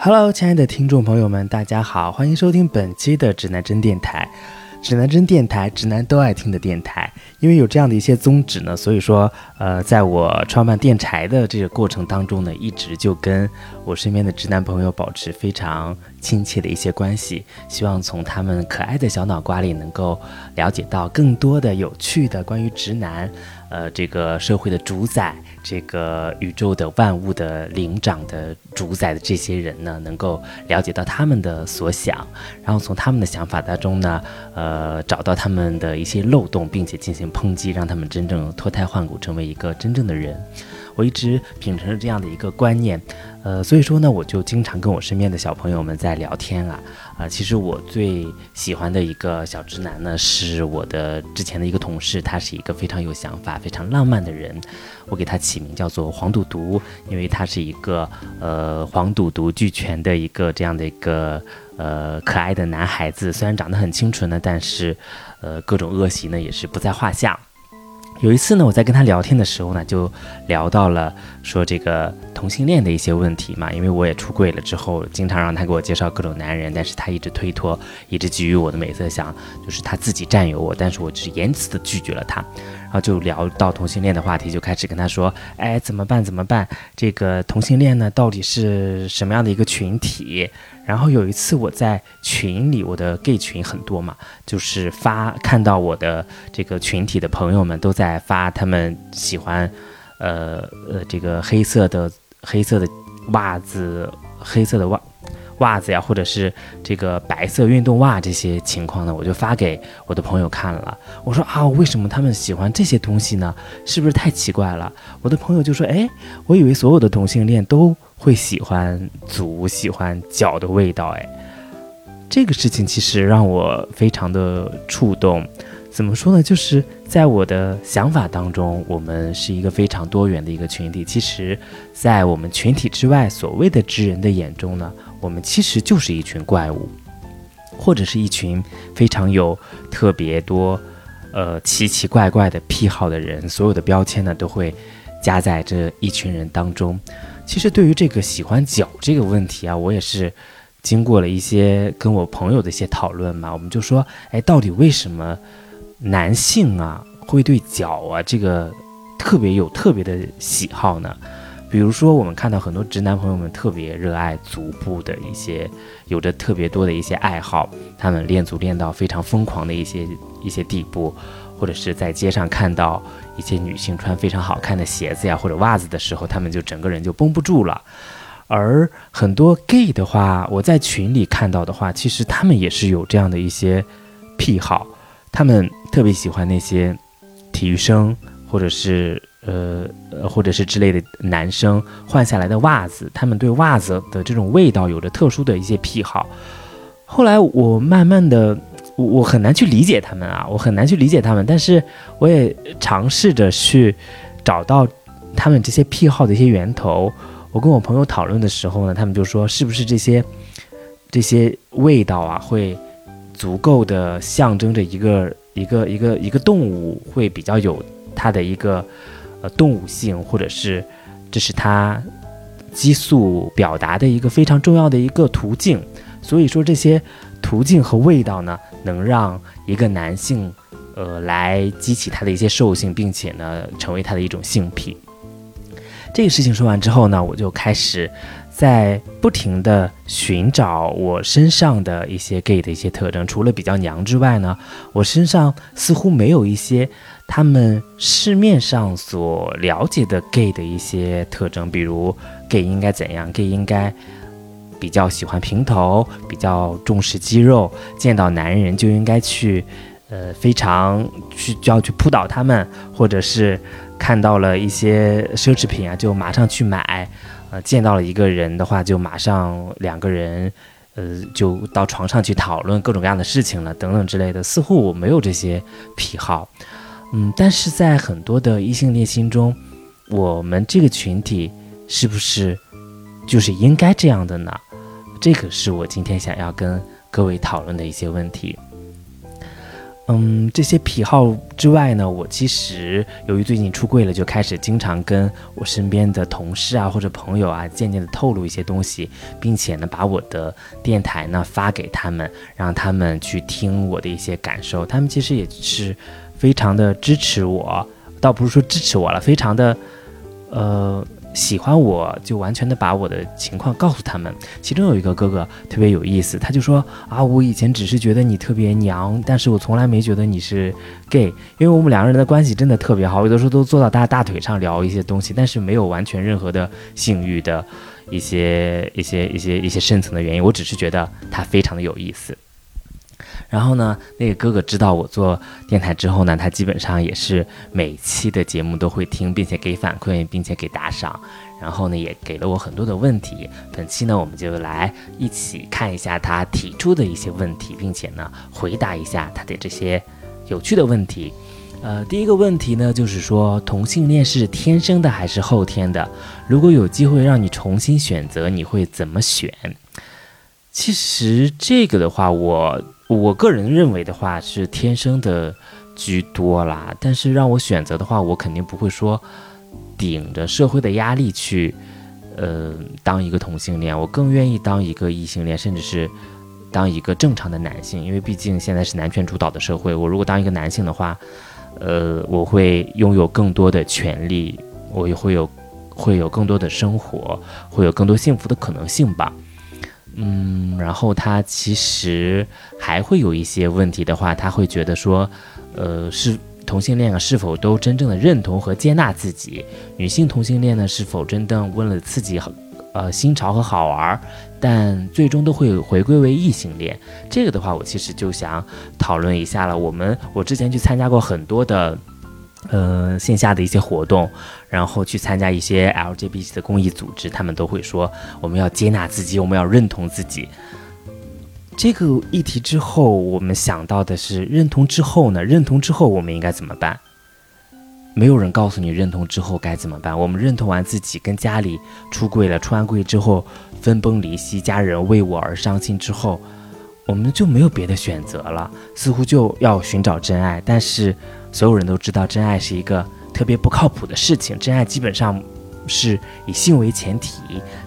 Hello，亲爱的听众朋友们，大家好，欢迎收听本期的指南针电台。指南针电台，直男都爱听的电台。因为有这样的一些宗旨呢，所以说，呃，在我创办电台的这个过程当中呢，一直就跟我身边的直男朋友保持非常亲切的一些关系。希望从他们可爱的小脑瓜里，能够了解到更多的有趣的关于直男。呃，这个社会的主宰，这个宇宙的万物的灵长的主宰的这些人呢，能够了解到他们的所想，然后从他们的想法当中呢，呃，找到他们的一些漏洞，并且进行抨击，让他们真正脱胎换骨，成为一个真正的人。我一直秉承着这样的一个观念，呃，所以说呢，我就经常跟我身边的小朋友们在聊天啊，啊，其实我最喜欢的一个小直男呢，是我的之前的一个同事，他是一个非常有想法、非常浪漫的人，我给他起名叫做黄赌毒，因为他是一个呃黄赌毒俱全的一个这样的一个呃可爱的男孩子，虽然长得很清纯呢，但是呃各种恶习呢也是不在话下。有一次呢，我在跟他聊天的时候呢，就聊到了说这个同性恋的一些问题嘛。因为我也出柜了之后，经常让他给我介绍各种男人，但是他一直推脱，一直给予我的美色，想就是他自己占有我，但是我只是严词的拒绝了他。然后就聊到同性恋的话题，就开始跟他说：“哎，怎么办？怎么办？这个同性恋呢，到底是什么样的一个群体？”然后有一次我在群里，我的 gay 群很多嘛，就是发看到我的这个群体的朋友们都在发他们喜欢，呃呃这个黑色的黑色的袜子，黑色的袜。袜子呀，或者是这个白色运动袜这些情况呢，我就发给我的朋友看了。我说啊，为什么他们喜欢这些东西呢？是不是太奇怪了？我的朋友就说，哎，我以为所有的同性恋都会喜欢足、喜欢脚的味道。哎，这个事情其实让我非常的触动。怎么说呢？就是在我的想法当中，我们是一个非常多元的一个群体。其实，在我们群体之外，所谓的知人的眼中呢？我们其实就是一群怪物，或者是一群非常有特别多，呃奇奇怪怪的癖好的人。所有的标签呢，都会加在这一群人当中。其实对于这个喜欢脚这个问题啊，我也是经过了一些跟我朋友的一些讨论嘛。我们就说，哎，到底为什么男性啊会对脚啊这个特别有特别的喜好呢？比如说，我们看到很多直男朋友们特别热爱足部的一些，有着特别多的一些爱好，他们练足练到非常疯狂的一些一些地步，或者是在街上看到一些女性穿非常好看的鞋子呀或者袜子的时候，他们就整个人就绷不住了。而很多 gay 的话，我在群里看到的话，其实他们也是有这样的一些癖好，他们特别喜欢那些体育生或者是。呃，或者是之类的男生换下来的袜子，他们对袜子的这种味道有着特殊的一些癖好。后来我慢慢的，我我很难去理解他们啊，我很难去理解他们。但是我也尝试着去找到他们这些癖好的一些源头。我跟我朋友讨论的时候呢，他们就说，是不是这些这些味道啊，会足够的象征着一个一个一个一个动物会比较有它的一个。呃，动物性，或者是这是它激素表达的一个非常重要的一个途径。所以说，这些途径和味道呢，能让一个男性，呃，来激起他的一些兽性，并且呢，成为他的一种性癖。这个事情说完之后呢，我就开始在不停的寻找我身上的一些 gay 的一些特征。除了比较娘之外呢，我身上似乎没有一些。他们市面上所了解的 gay 的一些特征，比如 gay 应该怎样？gay 应该比较喜欢平头，比较重视肌肉，见到男人就应该去，呃，非常去就要去扑倒他们，或者是看到了一些奢侈品啊，就马上去买，呃，见到了一个人的话，就马上两个人，呃，就到床上去讨论各种各样的事情了，等等之类的。似乎我没有这些癖好。嗯，但是在很多的异性恋心中，我们这个群体是不是就是应该这样的呢？这个是我今天想要跟各位讨论的一些问题。嗯，这些癖好之外呢，我其实由于最近出柜了，就开始经常跟我身边的同事啊或者朋友啊，渐渐的透露一些东西，并且呢，把我的电台呢发给他们，让他们去听我的一些感受。他们其实也是非常的支持我，倒不是说支持我了，非常的，呃。喜欢我就完全的把我的情况告诉他们。其中有一个哥哥特别有意思，他就说啊，我以前只是觉得你特别娘，但是我从来没觉得你是 gay，因为我们两个人的关系真的特别好，有的时候都坐到大大腿上聊一些东西，但是没有完全任何的性欲的一些一些一些一些深层的原因，我只是觉得他非常的有意思。然后呢，那个哥哥知道我做电台之后呢，他基本上也是每期的节目都会听，并且给反馈，并且给打赏。然后呢，也给了我很多的问题。本期呢，我们就来一起看一下他提出的一些问题，并且呢，回答一下他的这些有趣的问题。呃，第一个问题呢，就是说同性恋是天生的还是后天的？如果有机会让你重新选择，你会怎么选？其实这个的话，我。我个人认为的话是天生的居多啦，但是让我选择的话，我肯定不会说顶着社会的压力去，呃，当一个同性恋。我更愿意当一个异性恋，甚至是当一个正常的男性，因为毕竟现在是男权主导的社会。我如果当一个男性的话，呃，我会拥有更多的权利，我也会有会有更多的生活，会有更多幸福的可能性吧。嗯，然后他其实还会有一些问题的话，他会觉得说，呃，是同性恋啊，是否都真正的认同和接纳自己？女性同性恋呢，是否真正为了刺激呃新潮和好玩，但最终都会回归为异性恋？这个的话，我其实就想讨论一下了。我们我之前去参加过很多的。呃，线下的一些活动，然后去参加一些 LGBT 的公益组织，他们都会说我们要接纳自己，我们要认同自己。这个议题之后，我们想到的是认同之后呢？认同之后我们应该怎么办？没有人告诉你认同之后该怎么办。我们认同完自己，跟家里出柜了，出完柜之后分崩离析，家人为我而伤心之后，我们就没有别的选择了，似乎就要寻找真爱，但是。所有人都知道，真爱是一个特别不靠谱的事情。真爱基本上是以性为前提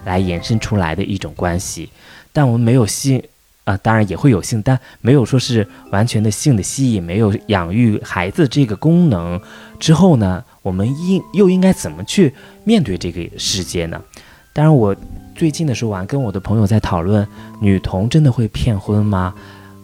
来延伸出来的一种关系。但我们没有性，啊，当然也会有性，但没有说是完全的性的吸引，没有养育孩子这个功能之后呢，我们应又应该怎么去面对这个世界呢？当然，我最近的时候，我还跟我的朋友在讨论，女童真的会骗婚吗？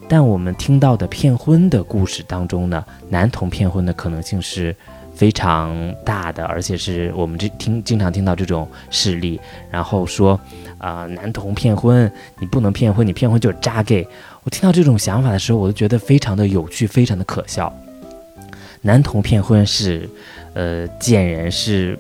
但我们听到的骗婚的故事当中呢，男童骗婚的可能性是非常大的，而且是我们这听经常听到这种事例，然后说，啊，男童骗婚，你不能骗婚，你骗婚就是渣 gay。我听到这种想法的时候，我就觉得非常的有趣，非常的可笑。男童骗婚是，呃，贱人是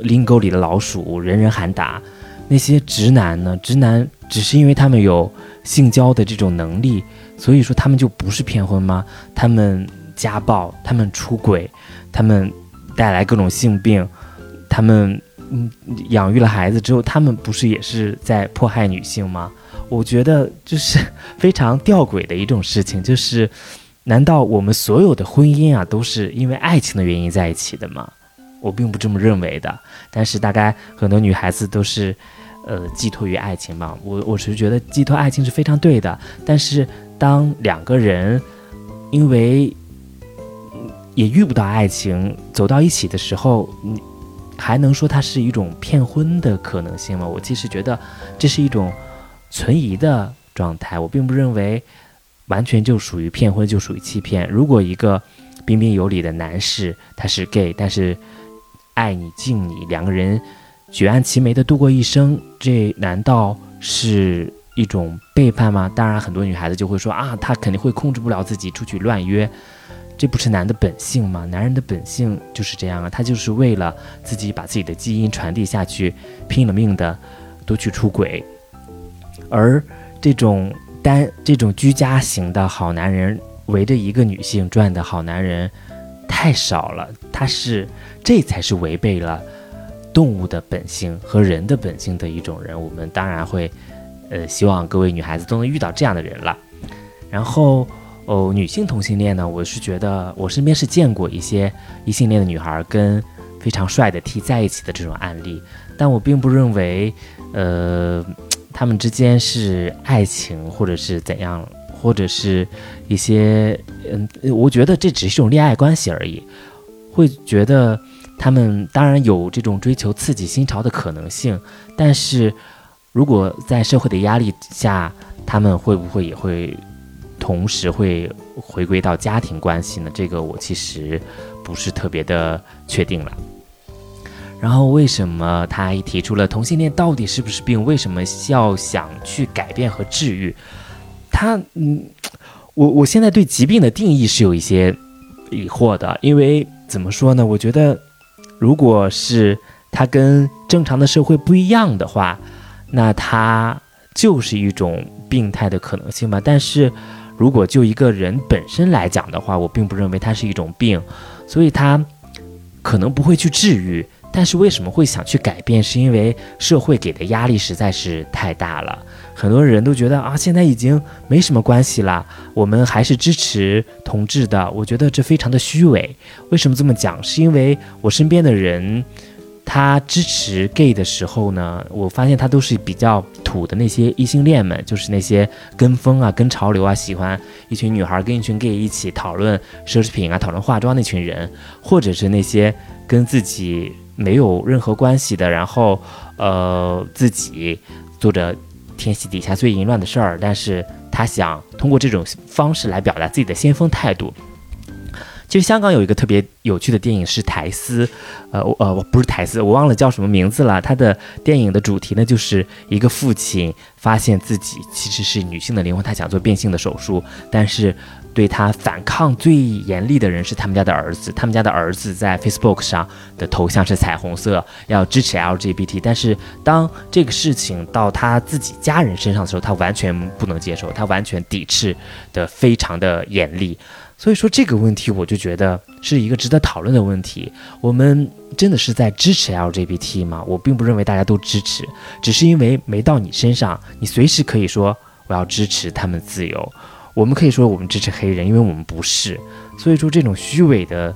拎沟里的老鼠，人人喊打。那些直男呢？直男只是因为他们有性交的这种能力。所以说他们就不是骗婚吗？他们家暴，他们出轨，他们带来各种性病，他们嗯养育了孩子之后，他们不是也是在迫害女性吗？我觉得就是非常吊诡的一种事情，就是难道我们所有的婚姻啊都是因为爱情的原因在一起的吗？我并不这么认为的，但是大概很多女孩子都是呃寄托于爱情吧。我我是觉得寄托爱情是非常对的，但是。当两个人因为也遇不到爱情走到一起的时候，你还能说它是一种骗婚的可能性吗？我其实觉得这是一种存疑的状态。我并不认为完全就属于骗婚，就属于欺骗。如果一个彬彬有礼的男士他是 gay，但是爱你敬你，两个人举案齐眉的度过一生，这难道是？一种背叛吗？当然，很多女孩子就会说啊，他肯定会控制不了自己出去乱约，这不是男的本性吗？男人的本性就是这样啊，他就是为了自己把自己的基因传递下去，拼了命的都去出轨。而这种单这种居家型的好男人，围着一个女性转的好男人太少了。他是这才是违背了动物的本性和人的本性的一种人。我们当然会。呃，希望各位女孩子都能遇到这样的人了。然后哦，女性同性恋呢，我是觉得我身边是见过一些异性恋的女孩跟非常帅的 T 在一起的这种案例，但我并不认为，呃，他们之间是爱情或者是怎样，或者是一些，嗯，我觉得这只是一种恋爱关系而已，会觉得他们当然有这种追求刺激新潮的可能性，但是如果在社会的压力下，他们会不会也会？同时会回归到家庭关系呢？这个我其实不是特别的确定了。然后为什么他一提出了同性恋到底是不是病？为什么要想去改变和治愈？他嗯，我我现在对疾病的定义是有一些疑惑的，因为怎么说呢？我觉得如果是它跟正常的社会不一样的话，那它就是一种病态的可能性吧。但是。如果就一个人本身来讲的话，我并不认为它是一种病，所以它可能不会去治愈。但是为什么会想去改变？是因为社会给的压力实在是太大了。很多人都觉得啊，现在已经没什么关系了，我们还是支持同志的。我觉得这非常的虚伪。为什么这么讲？是因为我身边的人。他支持 gay 的时候呢，我发现他都是比较土的那些异性恋们，就是那些跟风啊、跟潮流啊，喜欢一群女孩跟一群 gay 一起讨论奢侈品啊、讨论化妆那群人，或者是那些跟自己没有任何关系的，然后呃自己做着天底下最淫乱的事儿，但是他想通过这种方式来表达自己的先锋态度。其实香港有一个特别有趣的电影是《台丝》，呃，呃，不是台丝，我忘了叫什么名字了。他的电影的主题呢，就是一个父亲发现自己其实是女性的灵魂，他想做变性的手术，但是对他反抗最严厉的人是他们家的儿子。他们家的儿子在 Facebook 上的头像是彩虹色，要支持 LGBT。但是当这个事情到他自己家人身上的时候，他完全不能接受，他完全抵制的非常的严厉。所以说这个问题，我就觉得是一个值得讨论的问题。我们真的是在支持 LGBT 吗？我并不认为大家都支持，只是因为没到你身上，你随时可以说我要支持他们自由。我们可以说我们支持黑人，因为我们不是。所以说这种虚伪的，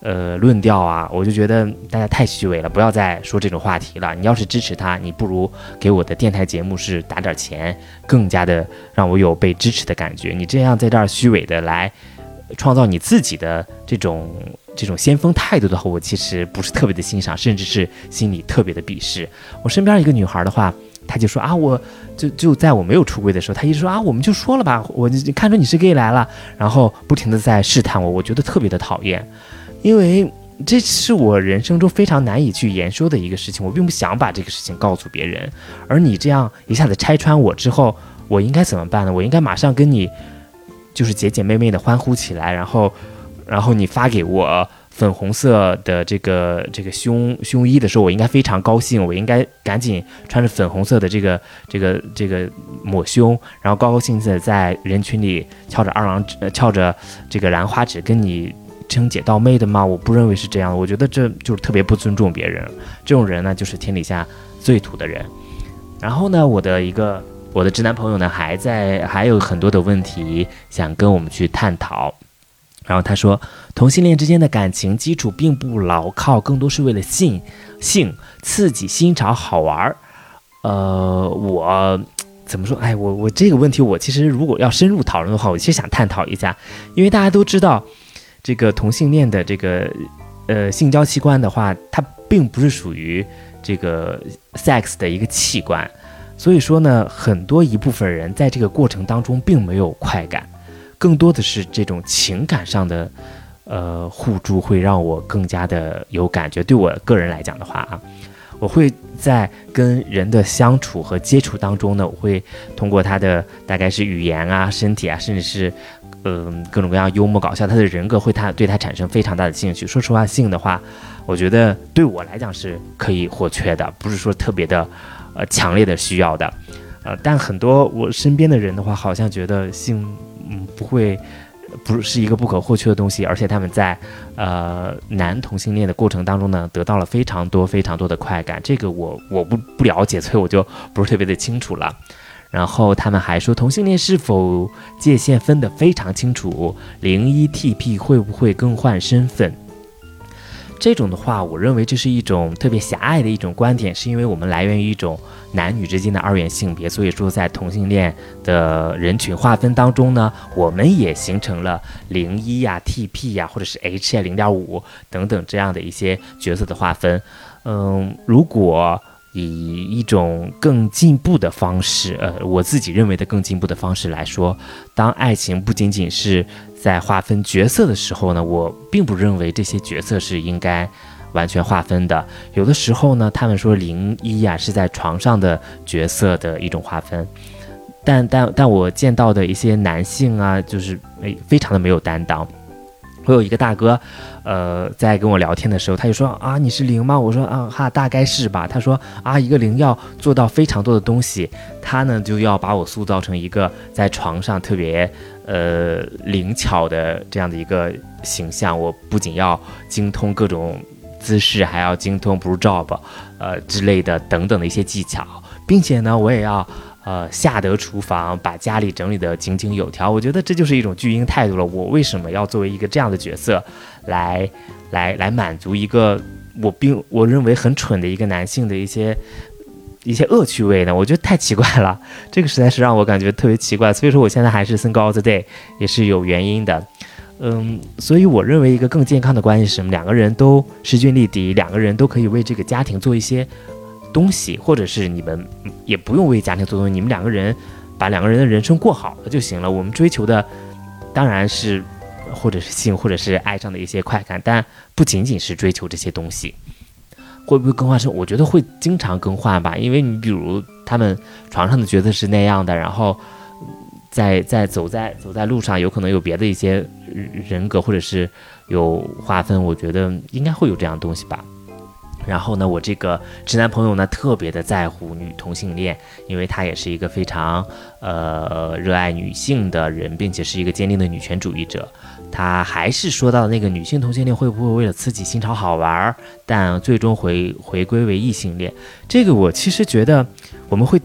呃，论调啊，我就觉得大家太虚伪了，不要再说这种话题了。你要是支持他，你不如给我的电台节目是打点钱，更加的让我有被支持的感觉。你这样在这儿虚伪的来。创造你自己的这种这种先锋态度的话，我其实不是特别的欣赏，甚至是心里特别的鄙视。我身边一个女孩的话，他就说啊，我就就在我没有出柜的时候，他一直说啊，我们就说了吧，我看出你是 gay 来了，然后不停的在试探我，我觉得特别的讨厌，因为这是我人生中非常难以去言说的一个事情，我并不想把这个事情告诉别人，而你这样一下子拆穿我之后，我应该怎么办呢？我应该马上跟你。就是姐姐妹妹的欢呼起来，然后，然后你发给我粉红色的这个这个胸胸衣的时候，我应该非常高兴，我应该赶紧穿着粉红色的这个这个这个抹胸，然后高高兴兴的在人群里翘着二郎指，翘着这个兰花指跟你称姐道妹的吗？我不认为是这样，我觉得这就是特别不尊重别人，这种人呢，就是天底下最土的人。然后呢，我的一个。我的直男朋友呢，还在还有很多的问题想跟我们去探讨。然后他说，同性恋之间的感情基础并不牢靠，更多是为了性性刺激、新潮、好玩儿。呃，我怎么说？哎，我我这个问题，我其实如果要深入讨论的话，我其实想探讨一下，因为大家都知道，这个同性恋的这个呃性交器官的话，它并不是属于这个 sex 的一个器官。所以说呢，很多一部分人在这个过程当中并没有快感，更多的是这种情感上的，呃，互助会让我更加的有感觉。对我个人来讲的话啊，我会在跟人的相处和接触当中呢，我会通过他的大概是语言啊、身体啊，甚至是嗯各种各样幽默搞笑，他的人格会他对他产生非常大的兴趣。说实话，性的话，我觉得对我来讲是可以或缺的，不是说特别的。呃，强烈的需要的，呃，但很多我身边的人的话，好像觉得性，嗯，不会，不是一个不可或缺的东西，而且他们在，呃，男同性恋的过程当中呢，得到了非常多非常多的快感，这个我我不不了解，所以我就不是特别的清楚了。然后他们还说同性恋是否界限分得非常清楚，零一 TP 会不会更换身份？这种的话，我认为这是一种特别狭隘的一种观点，是因为我们来源于一种男女之间的二元性别，所以说在同性恋的人群划分当中呢，我们也形成了零一呀、TP 呀，或者是 H 呀、零点五等等这样的一些角色的划分。嗯，如果以一种更进步的方式，呃，我自己认为的更进步的方式来说，当爱情不仅仅是在划分角色的时候呢，我并不认为这些角色是应该完全划分的。有的时候呢，他们说零一呀是在床上的角色的一种划分，但但但我见到的一些男性啊，就是诶非常的没有担当。我有一个大哥，呃，在跟我聊天的时候，他就说啊，你是零吗？我说啊哈，大概是吧。他说啊，一个零要做到非常多的东西，他呢就要把我塑造成一个在床上特别呃灵巧的这样的一个形象。我不仅要精通各种姿势，还要精通 blue job，呃之类的等等的一些技巧，并且呢，我也要。呃，下得厨房，把家里整理得井井有条，我觉得这就是一种巨婴态度了。我为什么要作为一个这样的角色，来，来，来满足一个我并我认为很蠢的一个男性的一些一些恶趣味呢？我觉得太奇怪了，这个实在是让我感觉特别奇怪。所以说，我现在还是 single all the day，也是有原因的。嗯，所以我认为一个更健康的关系是什么？两个人都势均力敌，两个人都可以为这个家庭做一些。东西，或者是你们也不用为家庭做东西，你们两个人把两个人的人生过好了就行了。我们追求的当然是，或者是性，或者是爱上的一些快感，但不仅仅是追求这些东西。会不会更换身？我觉得会经常更换吧，因为你比如他们床上的角色是那样的，然后在在走在走在路上，有可能有别的一些人格，或者是有划分，我觉得应该会有这样东西吧。然后呢，我这个直男朋友呢，特别的在乎女同性恋，因为他也是一个非常呃热爱女性的人，并且是一个坚定的女权主义者。他还是说到那个女性同性恋会不会为了刺激新潮好玩儿，但最终回回归为异性恋？这个我其实觉得我们会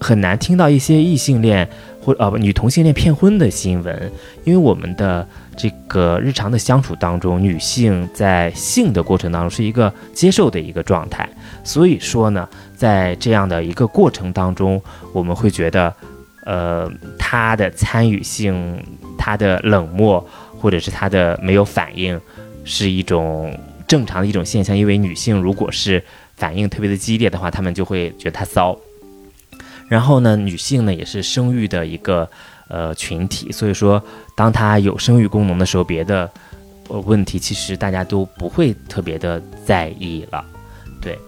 很难听到一些异性恋或呃女同性恋骗婚的新闻，因为我们的。这个日常的相处当中，女性在性的过程当中是一个接受的一个状态，所以说呢，在这样的一个过程当中，我们会觉得，呃，她的参与性、她的冷漠或者是她的没有反应，是一种正常的一种现象。因为女性如果是反应特别的激烈的话，她们就会觉得她骚。然后呢，女性呢也是生育的一个。呃，群体，所以说，当他有生育功能的时候，别的呃问题其实大家都不会特别的在意了，对。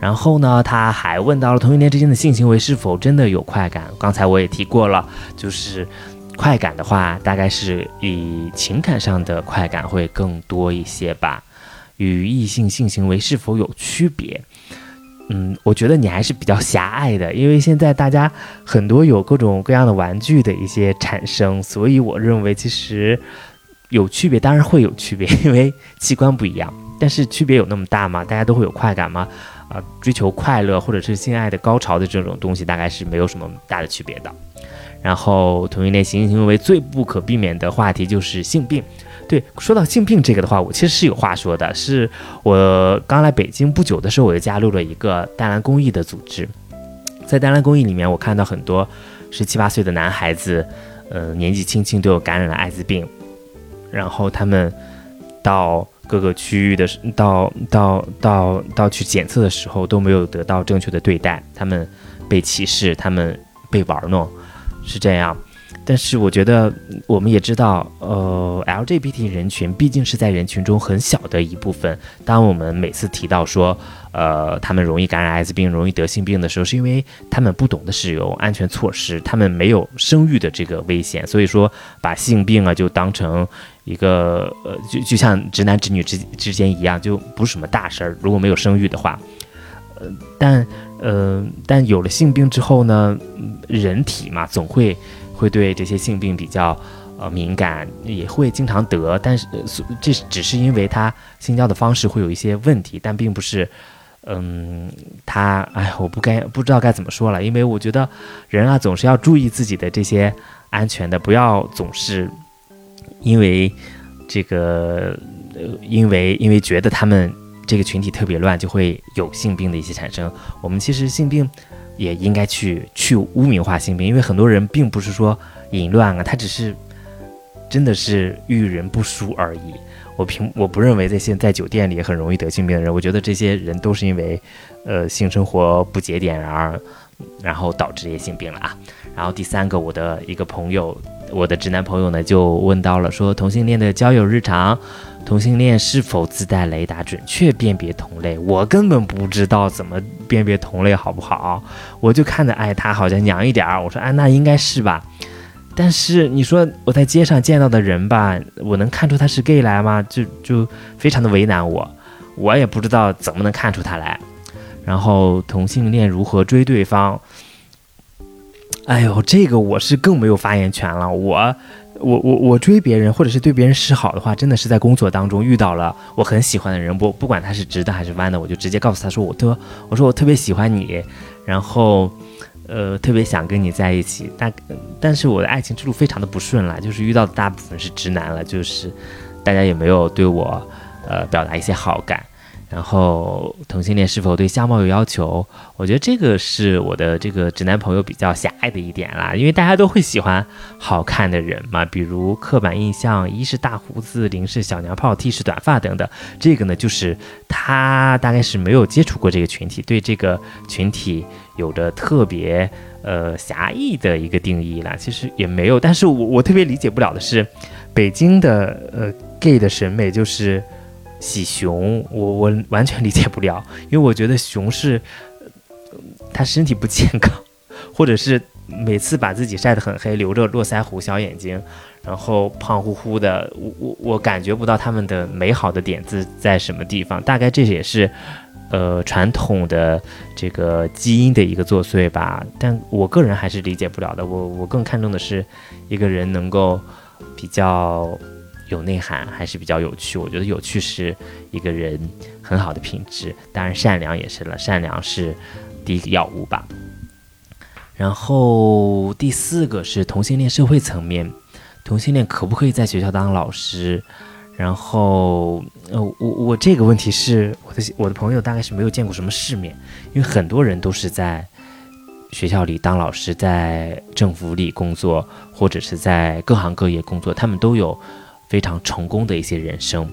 然后呢，他还问到了同性恋之间的性行为是否真的有快感？刚才我也提过了，就是快感的话，大概是以情感上的快感会更多一些吧。与异性性行为是否有区别？嗯，我觉得你还是比较狭隘的，因为现在大家很多有各种各样的玩具的一些产生，所以我认为其实有区别，当然会有区别，因为器官不一样。但是区别有那么大吗？大家都会有快感吗？啊，追求快乐或者是性爱的高潮的这种东西，大概是没有什么大的区别的。然后同性恋性行为最不可避免的话题就是性病。对，说到性病这个的话，我其实是有话说的。是我刚来北京不久的时候，我就加入了一个丹蓝公益的组织。在丹蓝公益里面，我看到很多十七八岁的男孩子，呃，年纪轻轻都有感染了艾滋病。然后他们到各个区域的，到到到到去检测的时候，都没有得到正确的对待，他们被歧视，他们被玩弄，是这样。但是我觉得，我们也知道，呃，LGBT 人群毕竟是在人群中很小的一部分。当我们每次提到说，呃，他们容易感染艾滋病、容易得性病的时候，是因为他们不懂得使用安全措施，他们没有生育的这个危险，所以说把性病啊就当成一个，呃，就就像直男直女之之间一样，就不是什么大事儿。如果没有生育的话，呃，但，呃，但有了性病之后呢，人体嘛，总会。会对这些性病比较呃敏感，也会经常得，但是呃这只是因为他性交的方式会有一些问题，但并不是嗯，他哎，我不该不知道该怎么说了，因为我觉得人啊总是要注意自己的这些安全的，不要总是因为这个，呃，因为因为觉得他们这个群体特别乱，就会有性病的一些产生。我们其实性病也应该去去污名化性病，因为很多人并不是说淫乱啊，他只是真的是遇人不淑而已。我平我不认为这些在酒店里很容易得性病的人，我觉得这些人都是因为，呃，性生活不节点而，然后导致这些性病了啊。然后第三个，我的一个朋友，我的直男朋友呢，就问到了说，同性恋的交友日常，同性恋是否自带雷达，准确辨别同类？我根本不知道怎么辨别同类，好不好？我就看着，哎，他好像娘一点儿，我说，哎，那应该是吧。但是你说我在街上见到的人吧，我能看出他是 gay 来吗？就就非常的为难我，我也不知道怎么能看出他来。然后同性恋如何追对方？哎呦，这个我是更没有发言权了。我我我我追别人或者是对别人示好的话，真的是在工作当中遇到了我很喜欢的人，不不管他是直的还是弯的，我就直接告诉他说我特我说我特别喜欢你，然后。呃，特别想跟你在一起，但但是我的爱情之路非常的不顺了，就是遇到的大部分是直男了，就是大家也没有对我呃表达一些好感。然后同性恋是否对相貌有要求？我觉得这个是我的这个直男朋友比较狭隘的一点啦，因为大家都会喜欢好看的人嘛，比如刻板印象，一是大胡子，零是小娘炮，T 是短发等等。这个呢，就是他大概是没有接触过这个群体，对这个群体有着特别呃狭义的一个定义啦。其实也没有，但是我我特别理解不了的是，北京的呃 gay 的审美就是。喜熊，我我 完全理解不了，因为我觉得熊是，他身体不健康，或者是每次把自己晒得很黑，留着络腮胡、小眼睛，然后胖乎乎的，我我我感觉不到他们的美好的点子在什么地方。大概这也是，呃，传统的这个基因的一个作祟吧。但我个人还是理解不了的。我我更看重的是一个人能够比较。有内涵还是比较有趣，我觉得有趣是一个人很好的品质，当然善良也是了，善良是第一个要务吧。然后第四个是同性恋社会层面，同性恋可不可以在学校当老师？然后呃，我我这个问题是我的我的朋友大概是没有见过什么世面，因为很多人都是在学校里当老师，在政府里工作，或者是在各行各业工作，他们都有。非常成功的一些人生，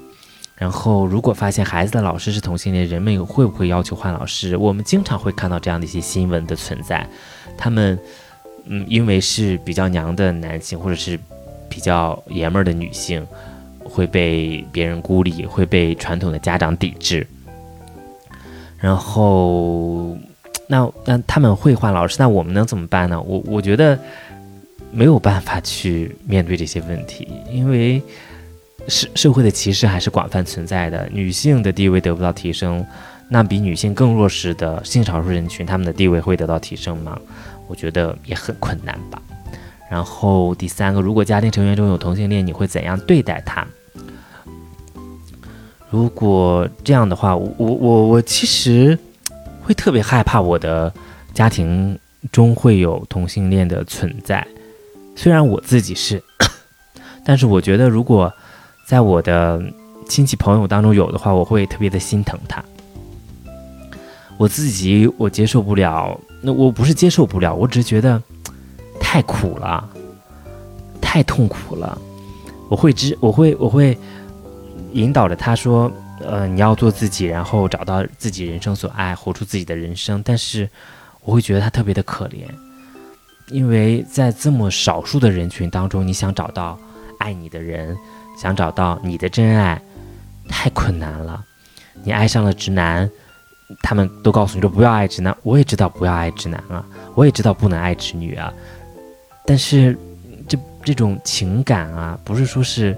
然后如果发现孩子的老师是同性恋，人们会不会要求换老师？我们经常会看到这样的一些新闻的存在。他们，嗯，因为是比较娘的男性，或者是比较爷们儿的女性，会被别人孤立，会被传统的家长抵制。然后，那那他们会换老师，那我们能怎么办呢？我我觉得。没有办法去面对这些问题，因为社社会的歧视还是广泛存在的。女性的地位得不到提升，那比女性更弱势的性少数人群，他们的地位会得到提升吗？我觉得也很困难吧。然后第三个，如果家庭成员中有同性恋，你会怎样对待他？如果这样的话，我我我其实会特别害怕我的家庭中会有同性恋的存在。虽然我自己是，但是我觉得如果在我的亲戚朋友当中有的话，我会特别的心疼他。我自己我接受不了，那我不是接受不了，我只是觉得太苦了，太痛苦了。我会知，我会我会引导着他说，呃，你要做自己，然后找到自己人生所爱，活出自己的人生。但是我会觉得他特别的可怜。因为在这么少数的人群当中，你想找到爱你的人，想找到你的真爱，太困难了。你爱上了直男，他们都告诉你说不要爱直男。我也知道不要爱直男啊，我也知道不能爱直女啊。但是这这种情感啊，不是说是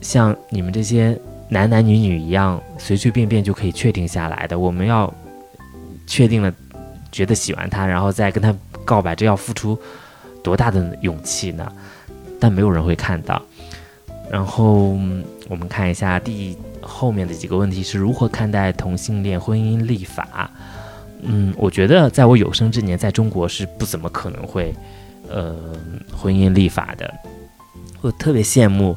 像你们这些男男女女一样随随便便就可以确定下来的。我们要确定了，觉得喜欢他，然后再跟他。告白这要付出多大的勇气呢？但没有人会看到。然后我们看一下第后面的几个问题是如何看待同性恋婚姻立法。嗯，我觉得在我有生之年，在中国是不怎么可能会，呃，婚姻立法的。我特别羡慕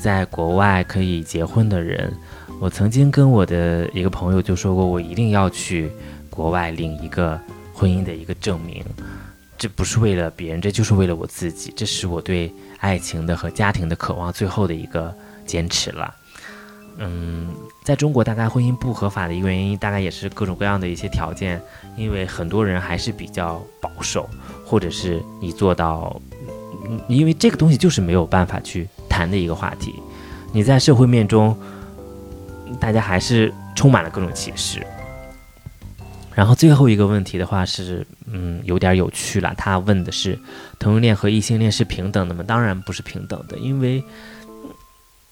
在国外可以结婚的人。我曾经跟我的一个朋友就说过，我一定要去国外领一个婚姻的一个证明。这不是为了别人，这就是为了我自己。这是我对爱情的和家庭的渴望最后的一个坚持了。嗯，在中国，大概婚姻不合法的一个原因，大概也是各种各样的一些条件，因为很多人还是比较保守，或者是你做到，因为这个东西就是没有办法去谈的一个话题。你在社会面中，大家还是充满了各种歧视。然后最后一个问题的话是，嗯，有点有趣了。他问的是，同性恋和异性恋是平等的吗？当然不是平等的，因为。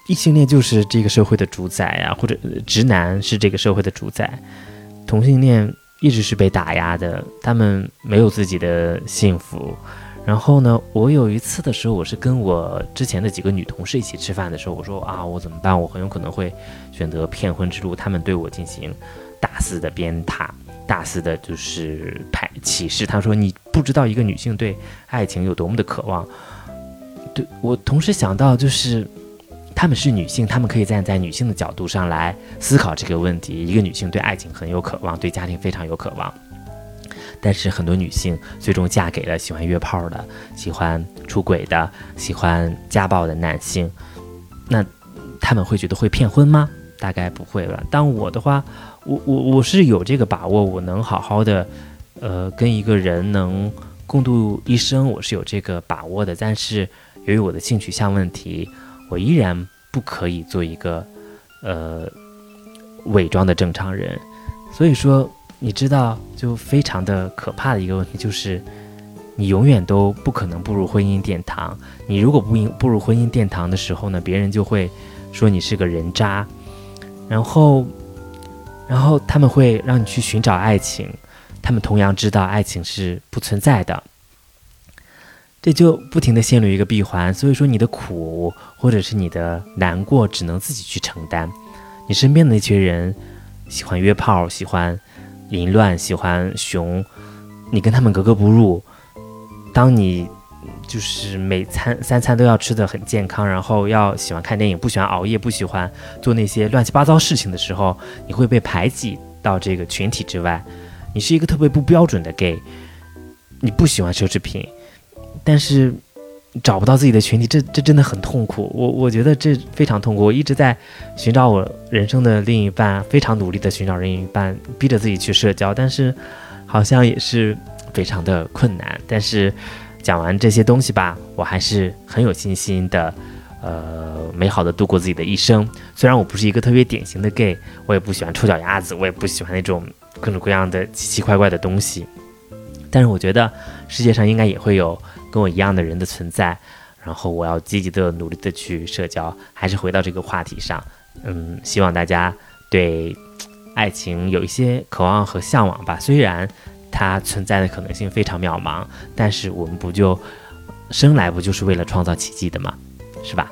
异性恋就是这个社会的主宰呀，或者直男是这个社会的主宰，同性恋一直是被打压的，他们没有自己的幸福。然后呢，我有一次的时候，我是跟我之前的几个女同事一起吃饭的时候，我说啊，我怎么办？我很有可能会选择骗婚之路。他们对我进行大肆的鞭挞，大肆的就是排歧视。他说你不知道一个女性对爱情有多么的渴望。对我同时想到就是。她们是女性，她们可以站在女性的角度上来思考这个问题。一个女性对爱情很有渴望，对家庭非常有渴望，但是很多女性最终嫁给了喜欢约炮的、喜欢出轨的、喜欢家暴的男性。那他们会觉得会骗婚吗？大概不会吧。当我的话，我我我是有这个把握，我能好好的，呃，跟一个人能共度一生，我是有这个把握的。但是由于我的性取向问题。我依然不可以做一个，呃，伪装的正常人，所以说，你知道，就非常的可怕的一个问题，就是你永远都不可能步入婚姻殿堂。你如果不步入婚姻殿堂的时候呢，别人就会说你是个人渣，然后，然后他们会让你去寻找爱情，他们同样知道爱情是不存在的。这就不停的陷入一个闭环，所以说你的苦或者是你的难过只能自己去承担。你身边的那群人喜欢约炮，喜欢淫乱，喜欢熊，你跟他们格格不入。当你就是每餐三餐都要吃的很健康，然后要喜欢看电影，不喜欢熬夜，不喜欢做那些乱七八糟事情的时候，你会被排挤到这个群体之外。你是一个特别不标准的 gay，你不喜欢奢侈品。但是找不到自己的群体，这这真的很痛苦。我我觉得这非常痛苦。我一直在寻找我人生的另一半，非常努力的寻找另一半，逼着自己去社交，但是好像也是非常的困难。但是讲完这些东西吧，我还是很有信心的，呃，美好的度过自己的一生。虽然我不是一个特别典型的 gay，我也不喜欢臭脚丫子，我也不喜欢那种各种各样的奇奇怪怪的东西，但是我觉得世界上应该也会有。跟我一样的人的存在，然后我要积极的努力的去社交，还是回到这个话题上，嗯，希望大家对爱情有一些渴望和向往吧。虽然它存在的可能性非常渺茫，但是我们不就生来不就是为了创造奇迹的吗？是吧？